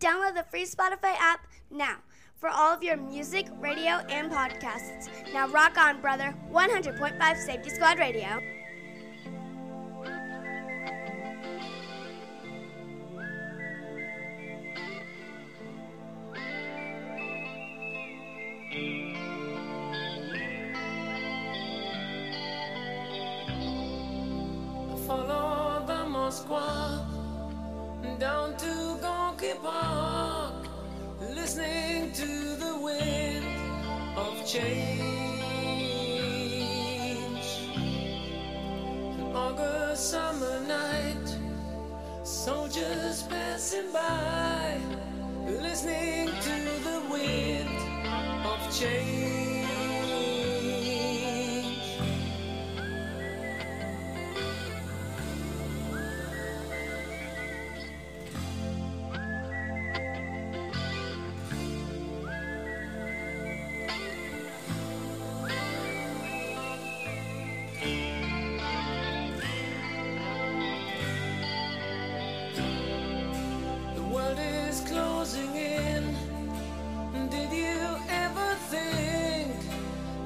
Download the free Spotify app now for all of your music, radio, and podcasts. Now rock on, brother. 100.5 Safety Squad Radio. longer summer night. Soldiers passing by, listening to the wind of change.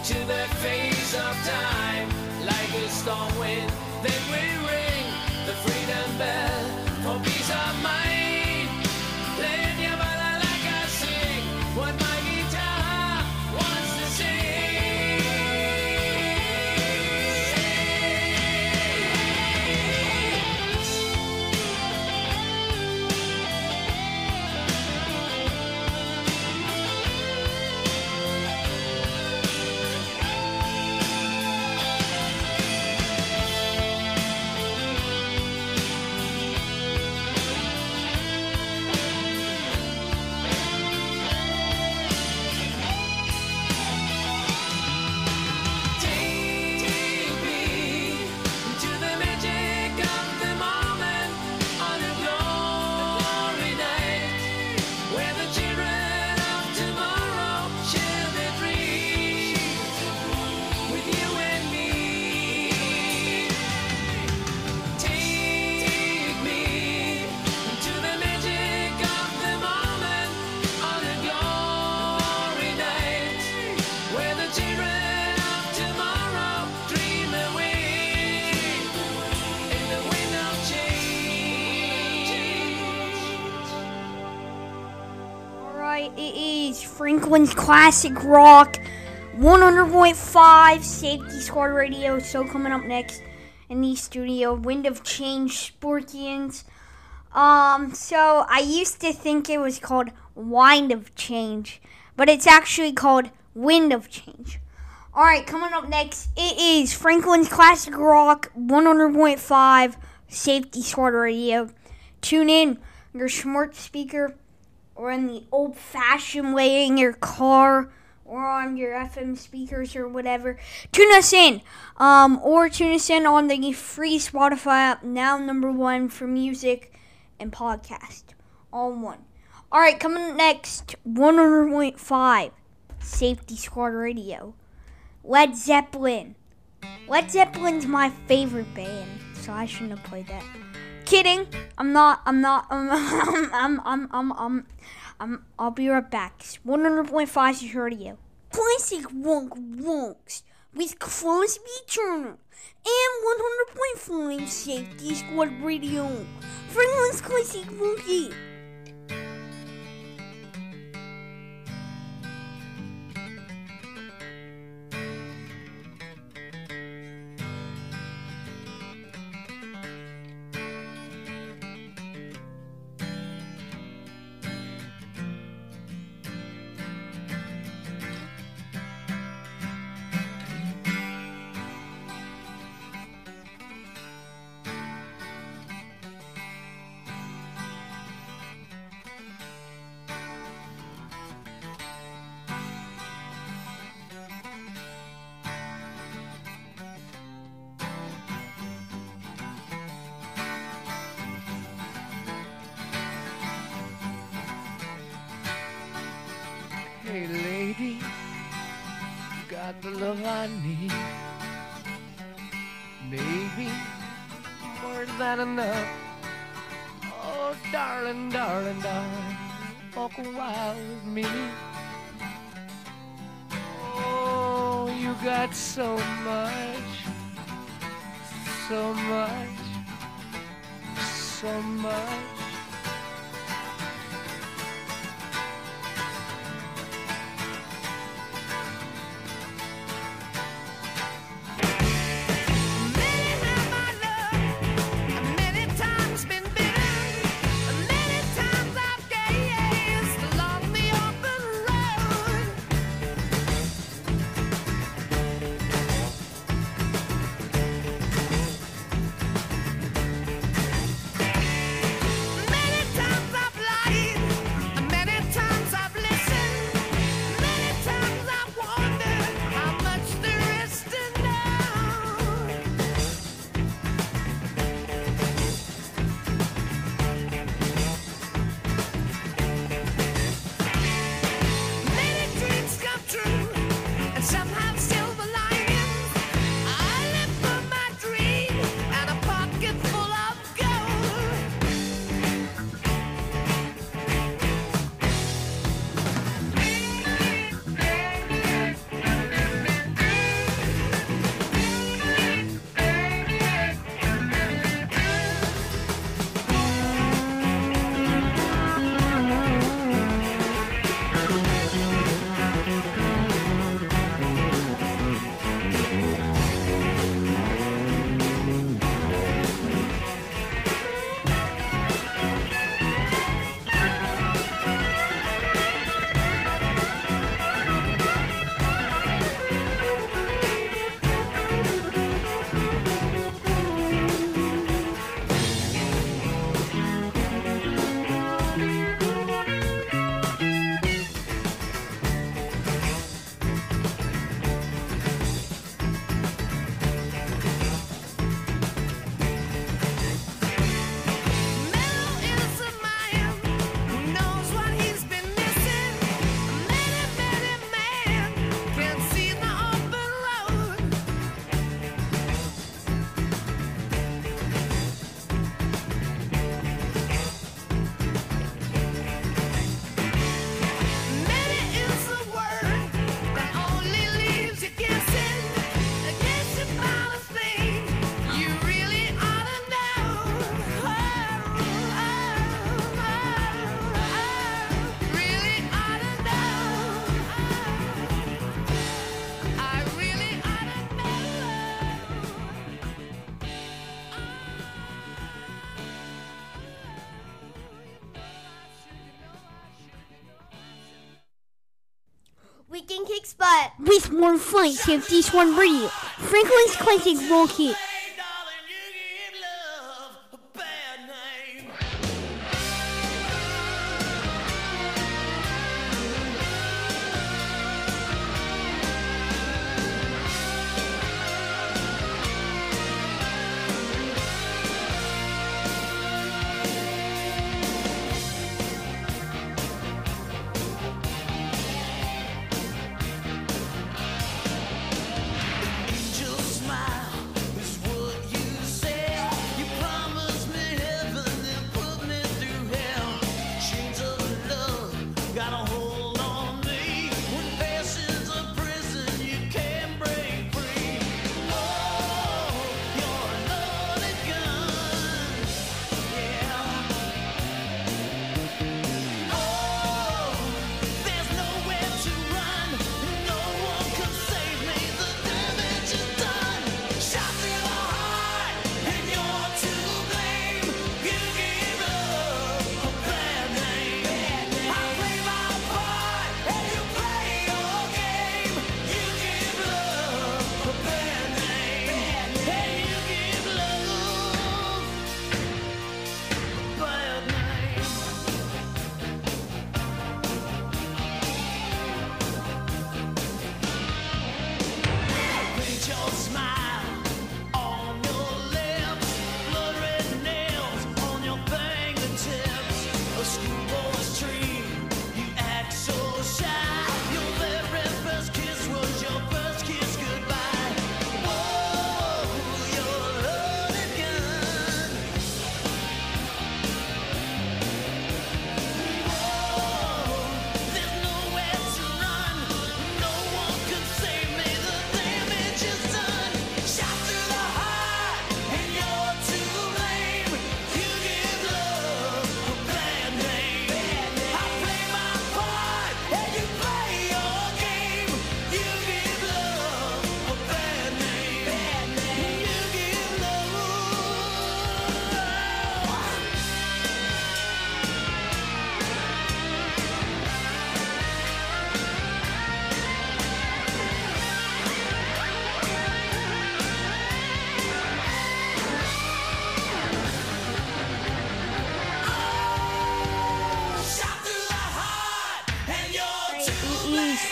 into the face of time like a storm wind. Then we ring the freedom bell. Franklin's Classic Rock 100.5 Safety Squad Radio. So, coming up next in the studio, Wind of Change Scorpions. Um, so I used to think it was called Wind of Change, but it's actually called Wind of Change. Alright, coming up next, it is Franklin's Classic Rock 100.5 Safety Squad Radio. Tune in your smart speaker or in the old fashioned way in your car or on your FM speakers or whatever. Tune us in. Um, or tune us in on the free Spotify app, now number one for music and podcast. All one. All right, coming next, 100.5 Safety Squad Radio. Led Zeppelin. Led Zeppelin's my favorite band, so I shouldn't have played that. Kidding. I'm not. I'm not. I'm. I'm. I'm. I'm. I'm. I'm I'll be right back. 100.5 Radio. Classic Wonk Wonks with Crosby Turner and 100.5 Safety Squad Radio. Franklin's Classic Wonky. Hey lady, you got the love I need. Maybe more than enough. Oh, darling, darling, darling, walk a while with me. Oh, you got so much, so much, so much. weak spot. With more fun, save this one radio. Franklin's classic roll kit.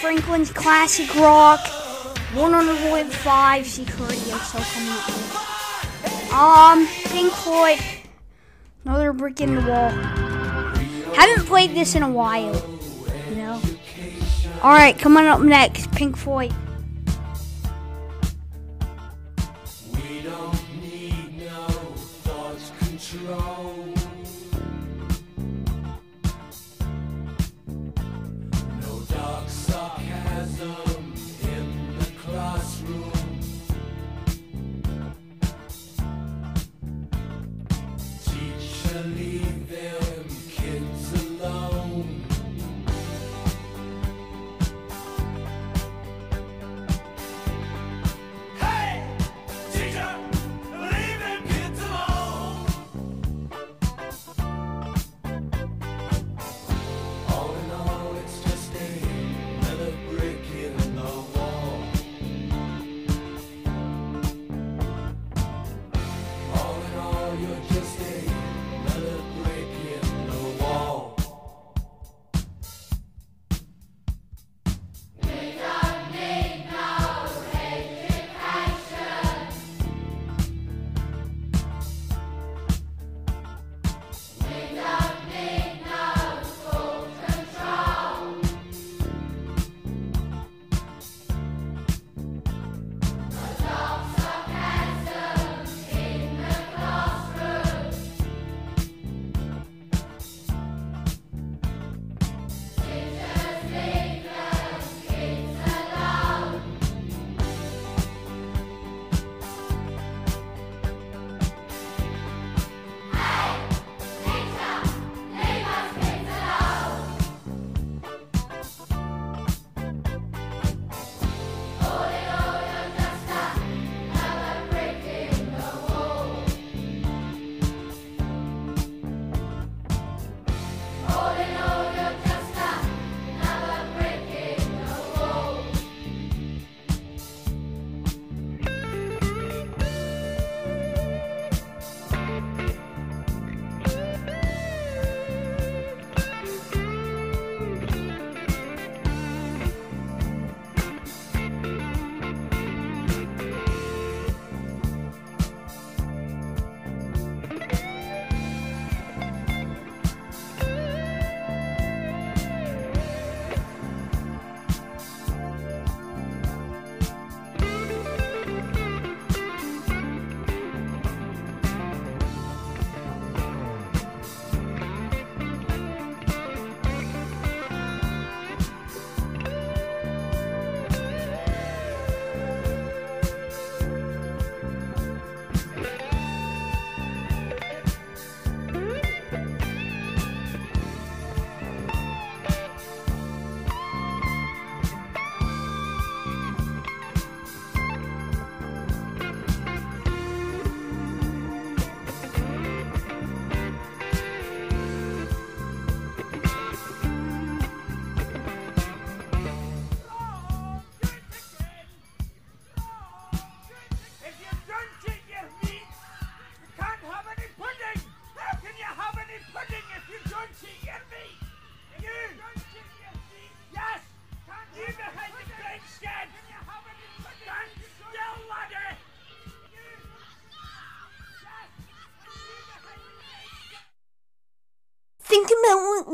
Franklin's Classic Rock, 105 Security also coming up. Um, Pink Floyd, another brick in the wall. Haven't played this in a while, you know. All right, coming up next, Pink Floyd.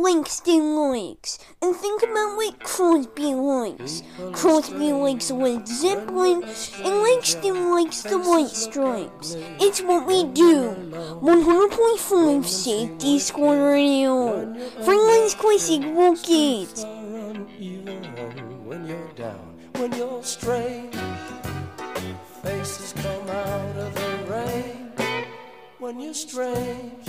Langston likes, and think about what Crosby likes. Crosby likes Led Zeppelin, and Langston likes the White Stripes. It's what we do. 100.5 Safety Squad Radio. Franklin's Classic Rock uneven when you're down, when you're strange. Faces come out of the rain when you're strange.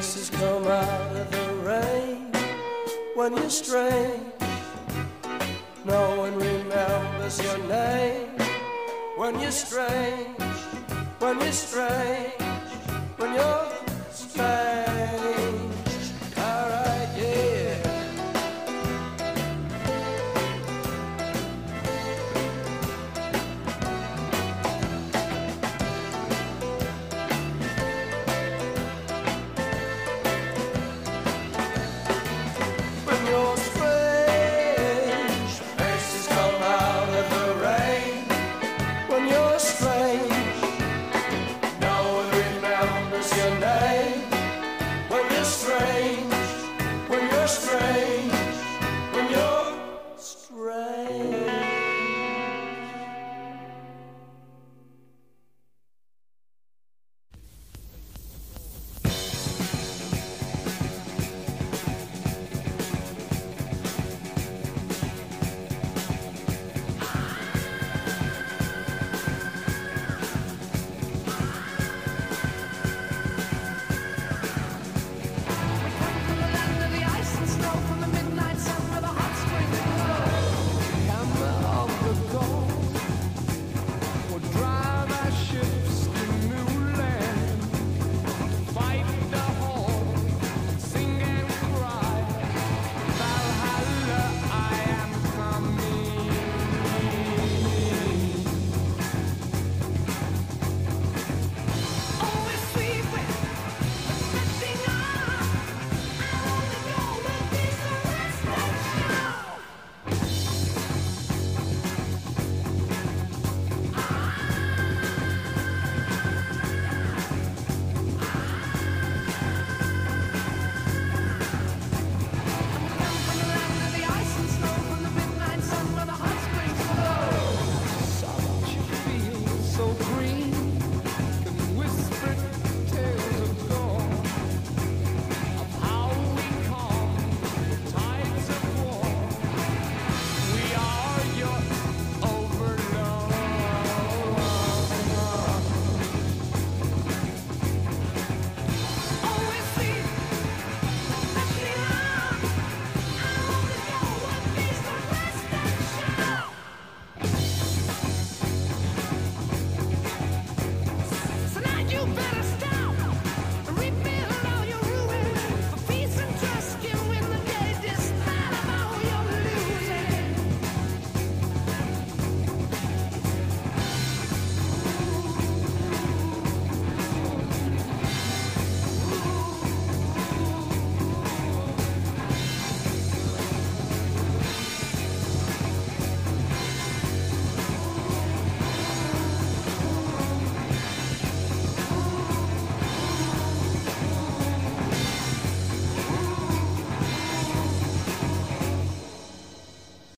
Faces come out of the rain. When you're strange, no one remembers your name. When you're strange, when you're strange, when you're